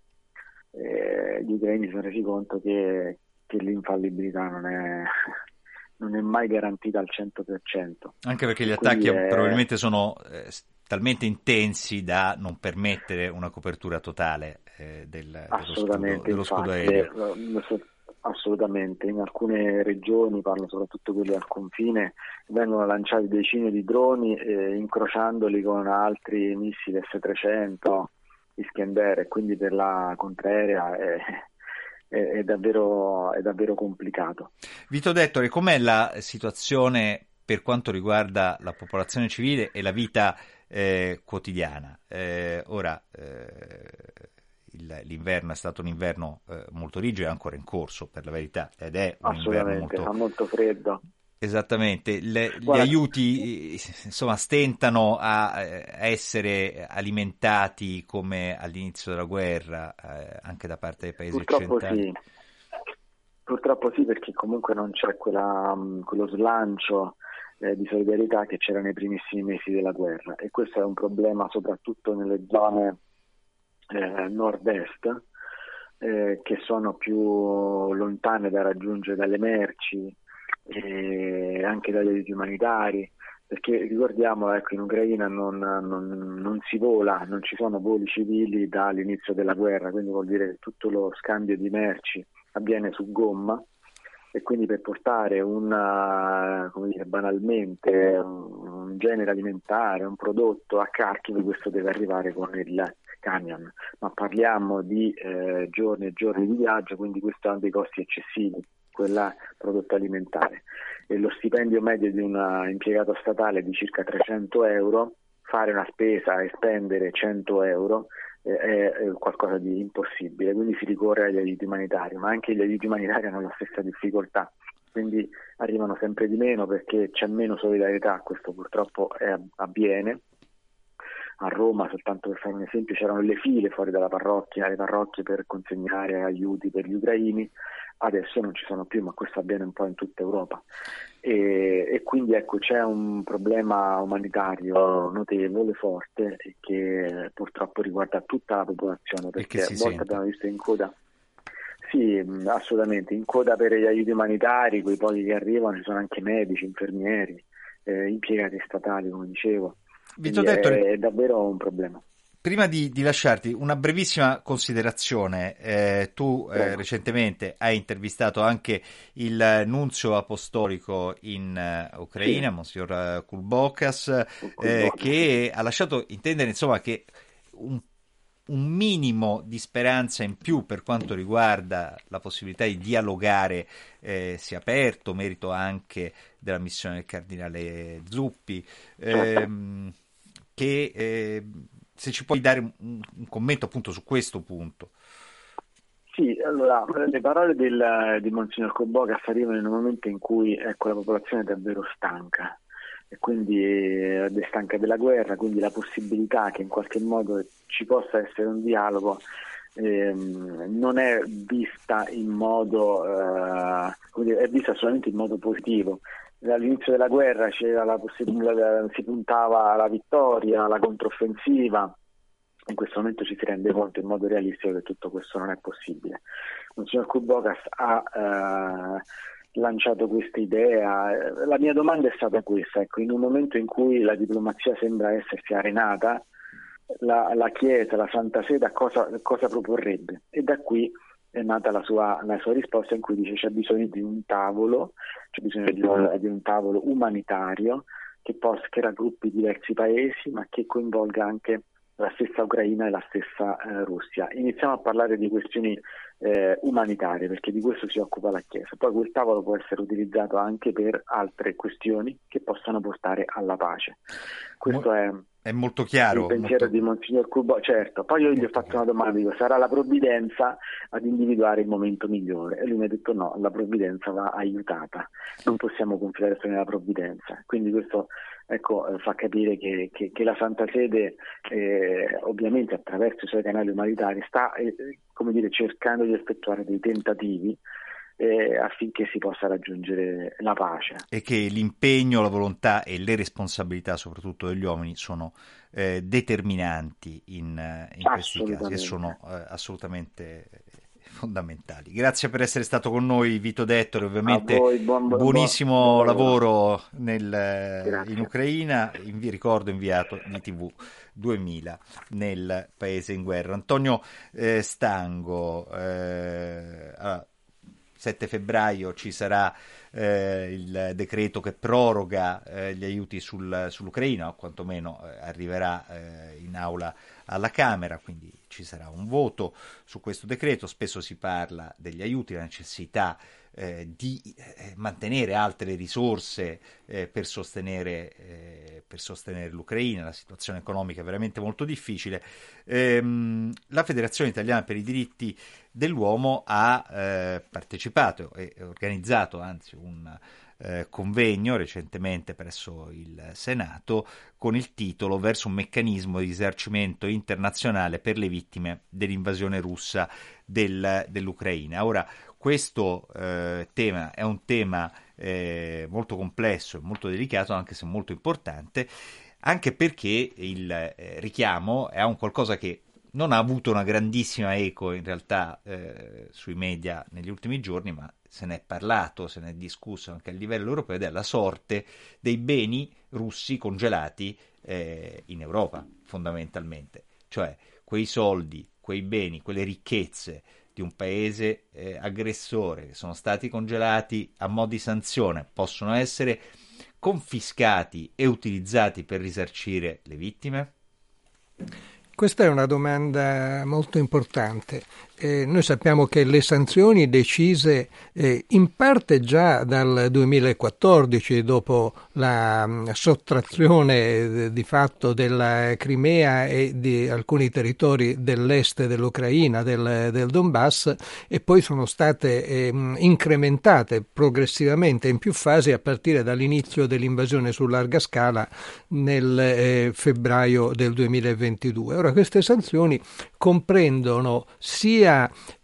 eh, gli ucraini si sono resi conto che, che l'infallibilità non è, non è, mai garantita al 100%. Anche perché gli attacchi è... probabilmente sono eh, talmente intensi da non permettere una copertura totale eh, del, dello scudo, dello scudo aereo. Assolutamente, in alcune regioni, parlo soprattutto quelle al confine, vengono lanciati decine di droni eh, incrociandoli con altri missili S-300 Iskender e quindi per la contraerea è, è, è, davvero, è davvero complicato. Vito Dettore, com'è la situazione per quanto riguarda la popolazione civile e la vita eh, quotidiana? Eh, ora, eh, il, l'inverno è stato un inverno eh, molto rigido, è ancora in corso per la verità, ed è un inverno molto, fa molto freddo. Esattamente, Le, gli aiuti insomma stentano a, a, essere alimentati come all'inizio della guerra eh, anche da parte dei paesi Purtroppo occidentali. Sì. Purtroppo sì, perché comunque non c'è quella, mm, quello slancio eh, di solidarietà che c'era nei primissimi mesi della guerra e questo è un problema soprattutto nelle zone eh, nord-est eh, che sono più lontane da raggiungere dalle merci e anche dagli aiuti umanitari, perché ricordiamo ecco, in Ucraina non, non, non, si vola, non ci sono voli civili dall'inizio della guerra, quindi vuol dire che tutto lo scambio di merci avviene su gomma e quindi per portare una, come dire, banalmente un, genere alimentare, un prodotto a Kharkiv, questo deve arrivare con il camion, ma parliamo di eh, giorni e giorni di viaggio, quindi questo ha dei costi eccessivi quella prodotto alimentare e lo stipendio medio di un impiegato statale è di circa 300 euro, fare una spesa e spendere 100 euro eh, è, qualcosa di impossibile, quindi si ricorre agli aiuti umanitari, ma anche gli aiuti umanitari hanno la stessa difficoltà, quindi arrivano sempre di meno perché c'è meno solidarietà, questo purtroppo è, avviene. A Roma, soltanto per fare un esempio, c'erano le file fuori dalla parrocchia, le parrocchie per consegnare aiuti per gli ucraini, adesso non ci sono più, ma questo avviene un po' in tutta Europa. E, e quindi ecco, c'è un problema umanitario notevole, forte, che purtroppo riguarda tutta la popolazione, perché a volte abbiamo visto in coda. Sì, assolutamente, in coda per gli aiuti umanitari, quei pochi che arrivano, ci sono anche medici, infermieri, eh, impiegati statali, come dicevo. Vito detto, è, davvero un problema. prima di, di, lasciarti, una brevissima considerazione. Eh, tu eh, recentemente hai intervistato anche il nunzio apostolico in uh, Ucraina, sì. Monsignor Kulbokas, eh, che ha lasciato intendere insomma, che un, un, minimo di speranza in più per quanto riguarda la possibilità di dialogare eh, sia aperto, merito anche della missione del cardinale Zuppi. Ehm, che eh, se ci puoi dare un, un, commento appunto su questo punto. Sì, allora le parole del, di Monsignor Cobogas arrivano in un momento in cui ecco, la popolazione è davvero stanca e quindi è stanca della guerra, quindi la possibilità che in qualche modo ci possa essere un dialogo ehm, non è vista in modo eh, è vista solamente in modo positivo all'inizio della guerra si puntava alla vittoria, alla controffensiva. In questo momento ci si rende conto in modo realistico che tutto questo non è possibile. Monsignor Kubokas ha eh, lanciato questa idea. La mia domanda è stata questa: ecco, in un momento in cui la diplomazia sembra essersi arenata, la, la Chiesa, la Santa Sede, cosa, cosa proporrebbe? E da qui è nata la sua, la sua, risposta in cui dice c'è bisogno di un tavolo, c'è bisogno di un, di un tavolo umanitario che, possa, che raggruppi diversi paesi ma che coinvolga anche la stessa Ucraina e la stessa eh, Russia. Iniziamo a parlare di questioni eh, umanitarie perché di questo si occupa la Chiesa. Poi quel tavolo può essere utilizzato anche per altre questioni che possano portare alla pace. Questo è è molto chiaro. Il pensiero molto... di Monsignor Cubo, certo. Poi io gli ho fatto una domanda, dico, sarà la provvidenza ad individuare il momento migliore? E lui mi ha detto no, la provvidenza va aiutata, non possiamo confidare solo nella provvidenza. Quindi questo ecco, eh, fa capire che, che, che, la Santa Sede, eh, ovviamente attraverso i suoi canali umanitari, sta eh, come dire, cercando di effettuare dei tentativi eh, affinché si possa raggiungere la pace. E che l'impegno, la volontà e le responsabilità, soprattutto degli uomini, sono eh, determinanti in, in questi casi e sono eh, assolutamente fondamentali. Grazie per essere stato con noi, Vito Dettore. Ovviamente voi, buon, buon, buonissimo buon, lavoro nel, in Ucraina. Vi ricordo inviato di TV 2000 nel paese in guerra. Antonio eh, Stango. Eh, allora, 7 febbraio ci sarà eh, il decreto che proroga eh, gli aiuti sul, sull'Ucraina, o quantomeno eh, arriverà eh, in aula alla Camera, quindi ci sarà un voto su questo decreto. Spesso si parla degli aiuti, la necessità eh, di eh, mantenere altre risorse eh, per, sostenere, per, sostenere, l'Ucraina, la situazione economica è veramente molto difficile. Ehm, la Federazione Italiana per i diritti dell'uomo ha eh, partecipato e organizzato anzi un eh, convegno recentemente presso il Senato con il titolo Verso un meccanismo di risarcimento internazionale per le vittime dell'invasione russa del, dell'Ucraina. Ora, questo eh, tema è un tema eh, molto complesso e molto delicato, anche se molto importante, anche perché il eh, richiamo è un qualcosa che non ha avuto una grandissima eco in realtà eh, sui media negli ultimi giorni, ma se ne è parlato, se ne è discusso anche a livello europeo ed è la sorte dei beni russi congelati eh, in Europa, fondamentalmente. Cioè quei soldi, quei beni, quelle ricchezze di un paese eh, aggressore che sono stati congelati a mo' di sanzione possono essere confiscati e utilizzati per risarcire le vittime? Questa è una domanda molto importante eh, noi sappiamo che le sanzioni decise eh, in parte già dal 2014, dopo la mh, mm, sottrazione eh, di fatto della Crimea e di alcuni territori dell'est dell'Ucraina, del, del Donbass, e poi sono state ehm, incrementate progressivamente in più fasi a partire dall'inizio dell'invasione su larga scala nel eh, febbraio del 2022. Ora queste sanzioni comprendono sia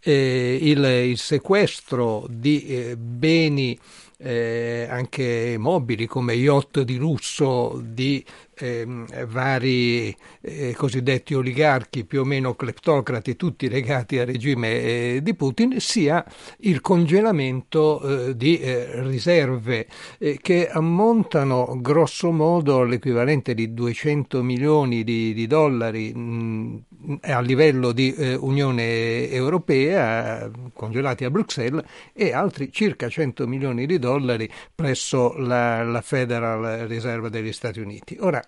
eh, il, il, sequestro di eh, beni eh, anche mobili come yacht di lusso di eh, vari eh, cosiddetti oligarchi più o meno cleptocrati, tutti legati al regime eh, di Putin, sia il congelamento eh, di eh, riserve eh, che ammontano grosso modo all'equivalente di 200 milioni di, di dollari mh, a livello di Unione Europea, congelati a Bruxelles, e altri circa 100 milioni di dollari presso la, la Federal Reserve degli Stati Uniti. Ora,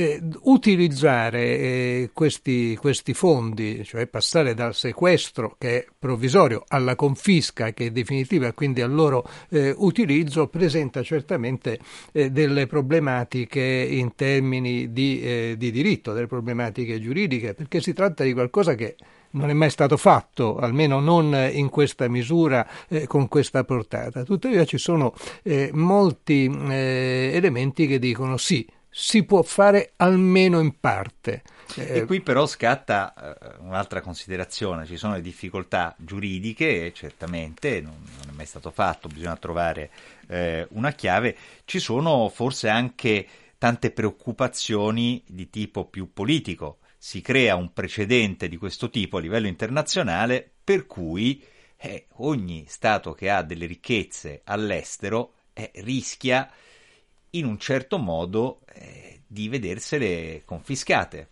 eh, utilizzare eh, questi, questi, fondi, cioè passare dal sequestro che è provvisorio alla confisca che è definitiva e quindi al loro eh, utilizzo, presenta certamente eh, delle problematiche in termini di, eh, di diritto, delle problematiche giuridiche, perché si tratta di qualcosa che non è mai stato fatto, almeno non in questa misura, eh, con questa portata. Tuttavia ci sono eh, molti eh, elementi che dicono sì, si può fare almeno in parte. E qui però scatta uh, un'altra considerazione, ci sono le difficoltà giuridiche, certamente, non, non è mai stato fatto, bisogna trovare eh, una chiave, ci sono forse anche tante preoccupazioni di tipo più politico, si crea un precedente di questo tipo a livello internazionale per cui eh, ogni Stato che ha delle ricchezze all'estero eh, rischia in un certo modo eh, di vedersele confiscate.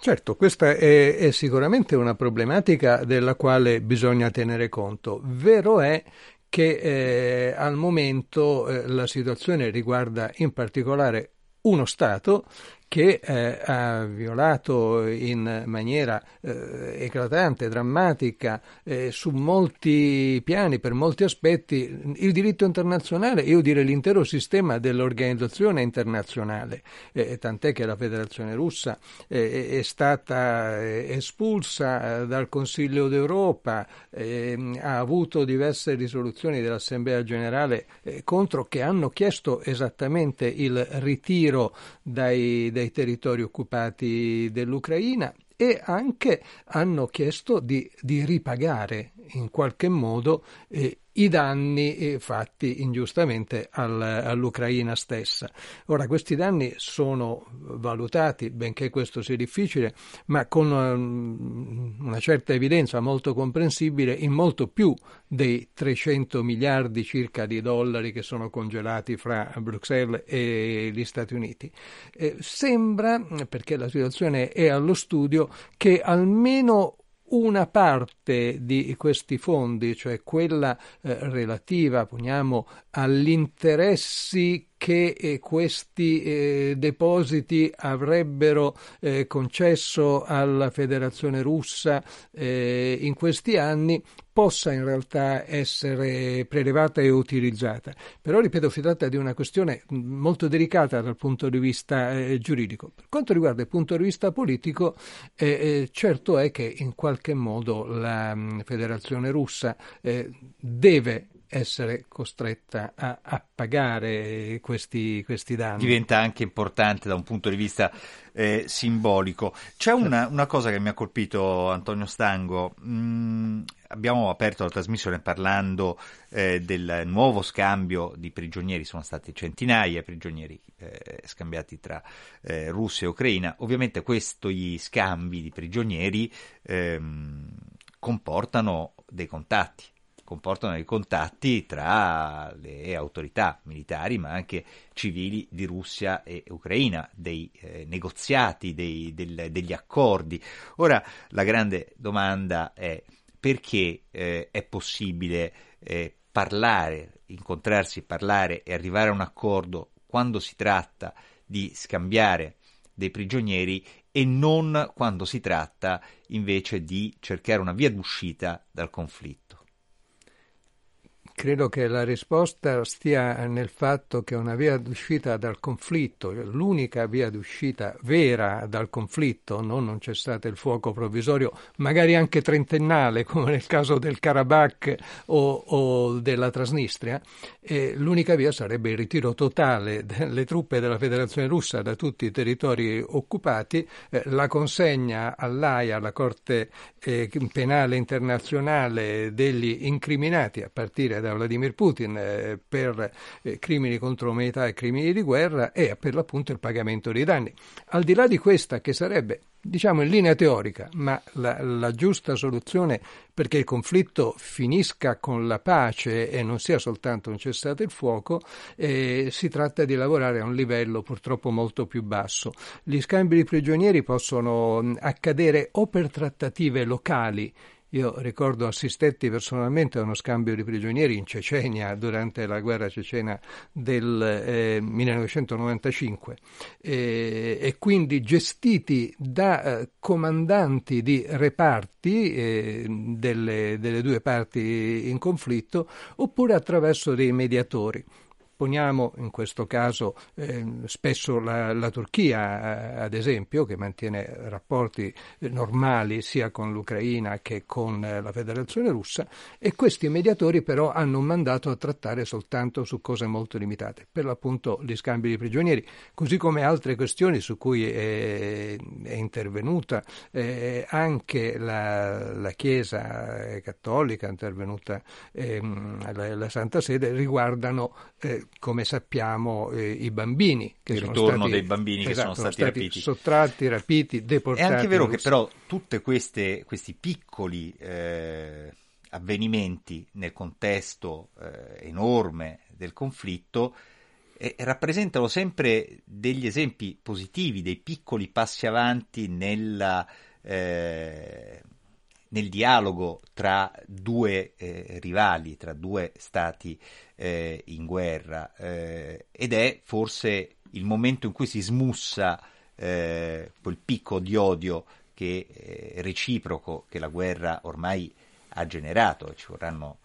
Certo, questa è, è, sicuramente una problematica della quale bisogna tenere conto. Vero è che eh, al momento eh, la situazione riguarda in particolare uno Stato che eh, ha violato in maniera eh, eclatante, drammatica, eh, su molti piani, per molti aspetti, il diritto internazionale, io direi l'intero sistema dell'organizzazione internazionale, eh, tant'è che la Federazione russa eh, è stata eh, espulsa dal Consiglio d'Europa, ha avuto diverse risoluzioni dell'Assemblea generale contro che hanno chiesto esattamente il ritiro dai dei territori occupati dell'Ucraina e anche hanno chiesto di, di ripagare in qualche modo eh, i danni eh, fatti ingiustamente al, all'Ucraina stessa. Ora, questi danni sono valutati, benché questo sia difficile, ma con um, una certa evidenza molto comprensibile, in molto più dei 300 miliardi circa di dollari che sono congelati fra Bruxelles e gli Stati Uniti. Eh, sembra, perché la situazione è allo studio, che almeno una parte di questi fondi, cioè quella eh, relativa, poniamo, agli interessi che eh, questi eh, depositi avrebbero eh, concesso alla Federazione russa eh, in questi anni possa in realtà essere prelevata e utilizzata. Però, ripeto, si tratta di una questione molto delicata dal punto di vista eh, giuridico. Per quanto riguarda il punto di vista politico, eh, certo è che in qualche modo la mh, Federazione russa deve essere costretta a, a pagare questi, questi, danni. Diventa anche importante da un punto di vista eh, simbolico. C'è una, una, cosa che mi ha colpito, Antonio Stango. Mm, abbiamo aperto la trasmissione parlando eh, del nuovo scambio di prigionieri, sono stati centinaia di prigionieri eh, scambiati tra eh, Russia e Ucraina. Ovviamente questi scambi di prigionieri ehm, comportano dei contatti comportano dei contatti tra le autorità militari ma anche civili di Russia e Ucraina, dei eh, negoziati, dei, del, degli accordi. Ora la grande domanda è perché eh, è possibile eh, parlare, incontrarsi, parlare e arrivare a un accordo quando si tratta di scambiare dei prigionieri e non quando si tratta invece di cercare una via d'uscita dal conflitto. Credo che la risposta stia nel fatto che una via d'uscita dal conflitto, l'unica via d'uscita vera dal conflitto, non un cessate il fuoco provvisorio, magari anche trentennale, come nel caso del Karabakh o, o della Transnistria, eh, l'unica via sarebbe il ritiro totale delle truppe della Federazione russa da tutti i territori occupati, eh, la consegna all'AIA, alla Corte eh, Penale Internazionale, degli incriminati a partire da da Vladimir Putin eh, per eh, crimini contro l'umanità e crimini di guerra e per l'appunto il pagamento dei danni. Al di là di questa, che sarebbe diciamo in linea teorica, ma la, la, giusta soluzione perché il conflitto finisca con la pace e non sia soltanto un cessate il fuoco, eh, si tratta di lavorare a un livello purtroppo molto più basso. Gli scambi di prigionieri possono accadere o per trattative locali io ricordo assistetti personalmente a uno scambio di prigionieri in Cecenia durante la guerra cecena del eh, 1995 e, e, quindi gestiti da eh, comandanti di reparti eh, delle, delle due parti in conflitto oppure attraverso dei mediatori. Poniamo in questo caso eh, spesso la, la Turchia, eh, ad esempio, che mantiene rapporti eh, normali sia con l'Ucraina che con eh, la Federazione russa, e questi mediatori però hanno un mandato a trattare soltanto su cose molto limitate, per l'appunto gli scambi di prigionieri, così come altre questioni su cui è, è intervenuta eh, anche la, la, Chiesa cattolica, è intervenuta ehm, la, la, Santa Sede, riguardano eh, come sappiamo, eh, i bambini. Che il ritorno stati, dei bambini esatto, che sono stati, stati rapiti. Sottratti, rapiti, deportati. È anche vero che però tutti questi piccoli eh, avvenimenti nel contesto eh, enorme del conflitto eh, rappresentano sempre degli esempi positivi, dei piccoli passi avanti nella eh, nel dialogo tra due eh, rivali, tra due stati eh, in guerra eh, ed è forse il momento in cui si smussa eh, quel picco di odio che, eh, reciproco che la guerra ormai ha generato ci vorranno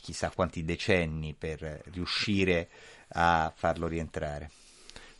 chissà quanti decenni per riuscire a farlo rientrare.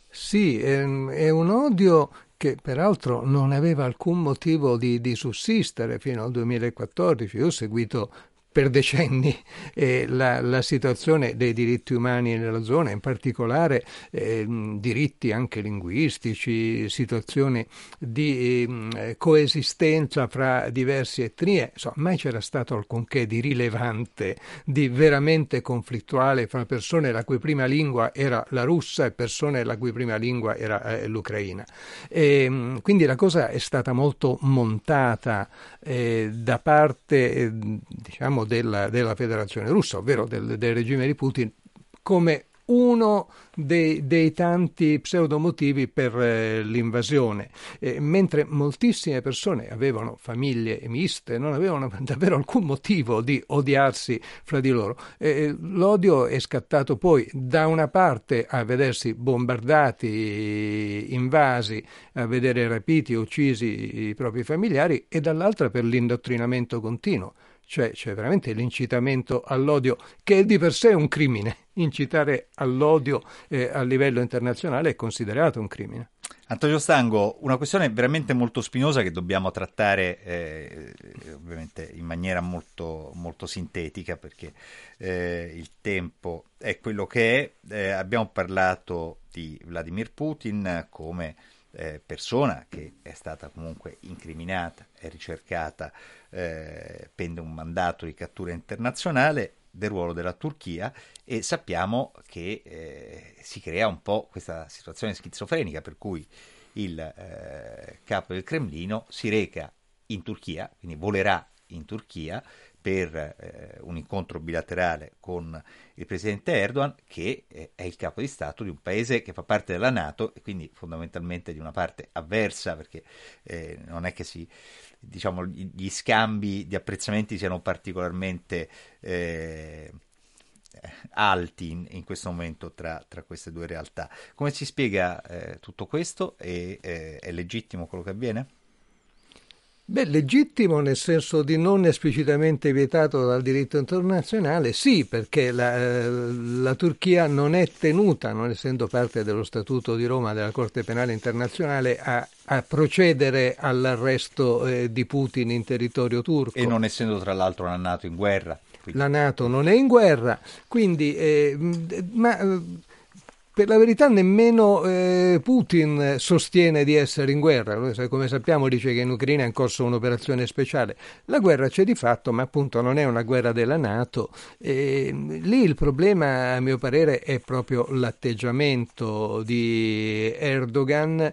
Sì, è, è un odio che peraltro non aveva alcun motivo di, di sussistere fino al 2014. Io ho seguito per decenni eh, la, la, situazione dei diritti umani nella zona, in particolare eh, diritti anche linguistici, situazioni di eh, coesistenza fra diverse etnie, insomma, mai c'era stato alcunché di rilevante, di veramente conflittuale fra persone la cui prima lingua era la russa e persone la cui prima lingua era eh, l'ucraina. E, quindi la cosa è stata molto montata eh, da parte, eh, della, della Federazione russa, ovvero del, del regime di Putin, come uno dei, dei, tanti pseudomotivi per eh, l'invasione, eh, mentre moltissime persone avevano famiglie miste, non avevano davvero alcun motivo di odiarsi fra di loro. Eh, l'odio è scattato poi da una parte a vedersi bombardati, invasi, a vedere rapiti, uccisi i propri familiari e dall'altra per l'indottrinamento continuo cioè c'è veramente l'incitamento all'odio, che è di per sé un crimine. Incitare all'odio eh, a livello internazionale è considerato un crimine. Antonio Stango, una questione veramente molto spinosa che dobbiamo trattare eh, ovviamente in maniera molto, molto sintetica perché eh, il tempo è quello che è. Eh, abbiamo parlato di Vladimir Putin come eh, persona che è stata comunque incriminata e ricercata, eh, pende un mandato di cattura internazionale del ruolo della Turchia e sappiamo che eh, si crea un po' questa situazione schizofrenica per cui il eh, capo del Cremlino si reca in Turchia, quindi volerà in Turchia per eh, un incontro bilaterale con il presidente Erdogan, che eh, è il capo di Stato di un paese che fa parte della Nato e quindi fondamentalmente di una parte avversa, perché eh, non è che si, diciamo, gli scambi di apprezzamenti siano particolarmente eh, alti in, in, questo momento tra, tra, queste due realtà. Come si spiega eh, tutto questo e eh, è legittimo quello che avviene? Beh, legittimo nel senso di non esplicitamente vietato dal diritto internazionale, sì, perché la, eh, la, Turchia non è tenuta, non essendo parte dello Statuto di Roma della Corte Penale Internazionale, a, a procedere all'arresto eh, di Putin in territorio turco. E non essendo tra l'altro una Nato in guerra. Quindi. La Nato non è in guerra, quindi... Eh, ma, eh, per la verità nemmeno eh, Putin sostiene di essere in guerra, come sappiamo dice che in Ucraina è in corso un'operazione speciale. La guerra c'è di fatto, ma appunto non è una guerra della Nato. E, lì il problema, a mio parere, è proprio l'atteggiamento di Erdogan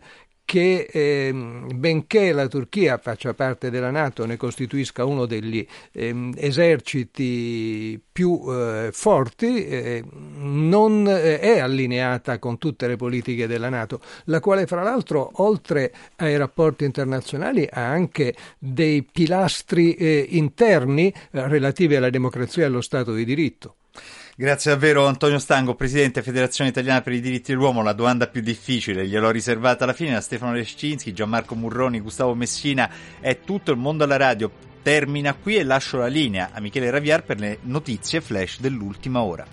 che eh, benché la Turchia faccia parte della Nato, ne costituisca uno degli eh, eserciti più eh, forti, eh, non eh, è allineata con tutte le politiche della Nato, la quale fra l'altro oltre ai rapporti internazionali ha anche dei pilastri eh, interni relativi alla democrazia e allo Stato di diritto. Grazie davvero Antonio Stango, Presidente Federazione Italiana per i diritti dell'uomo. La domanda più difficile gliel'ho riservata alla fine a Stefano Rescinski, Gianmarco Murroni, Gustavo Messina. È tutto il mondo alla radio. Termina qui e lascio la linea a Michele Raviar per le notizie flash dell'ultima ora.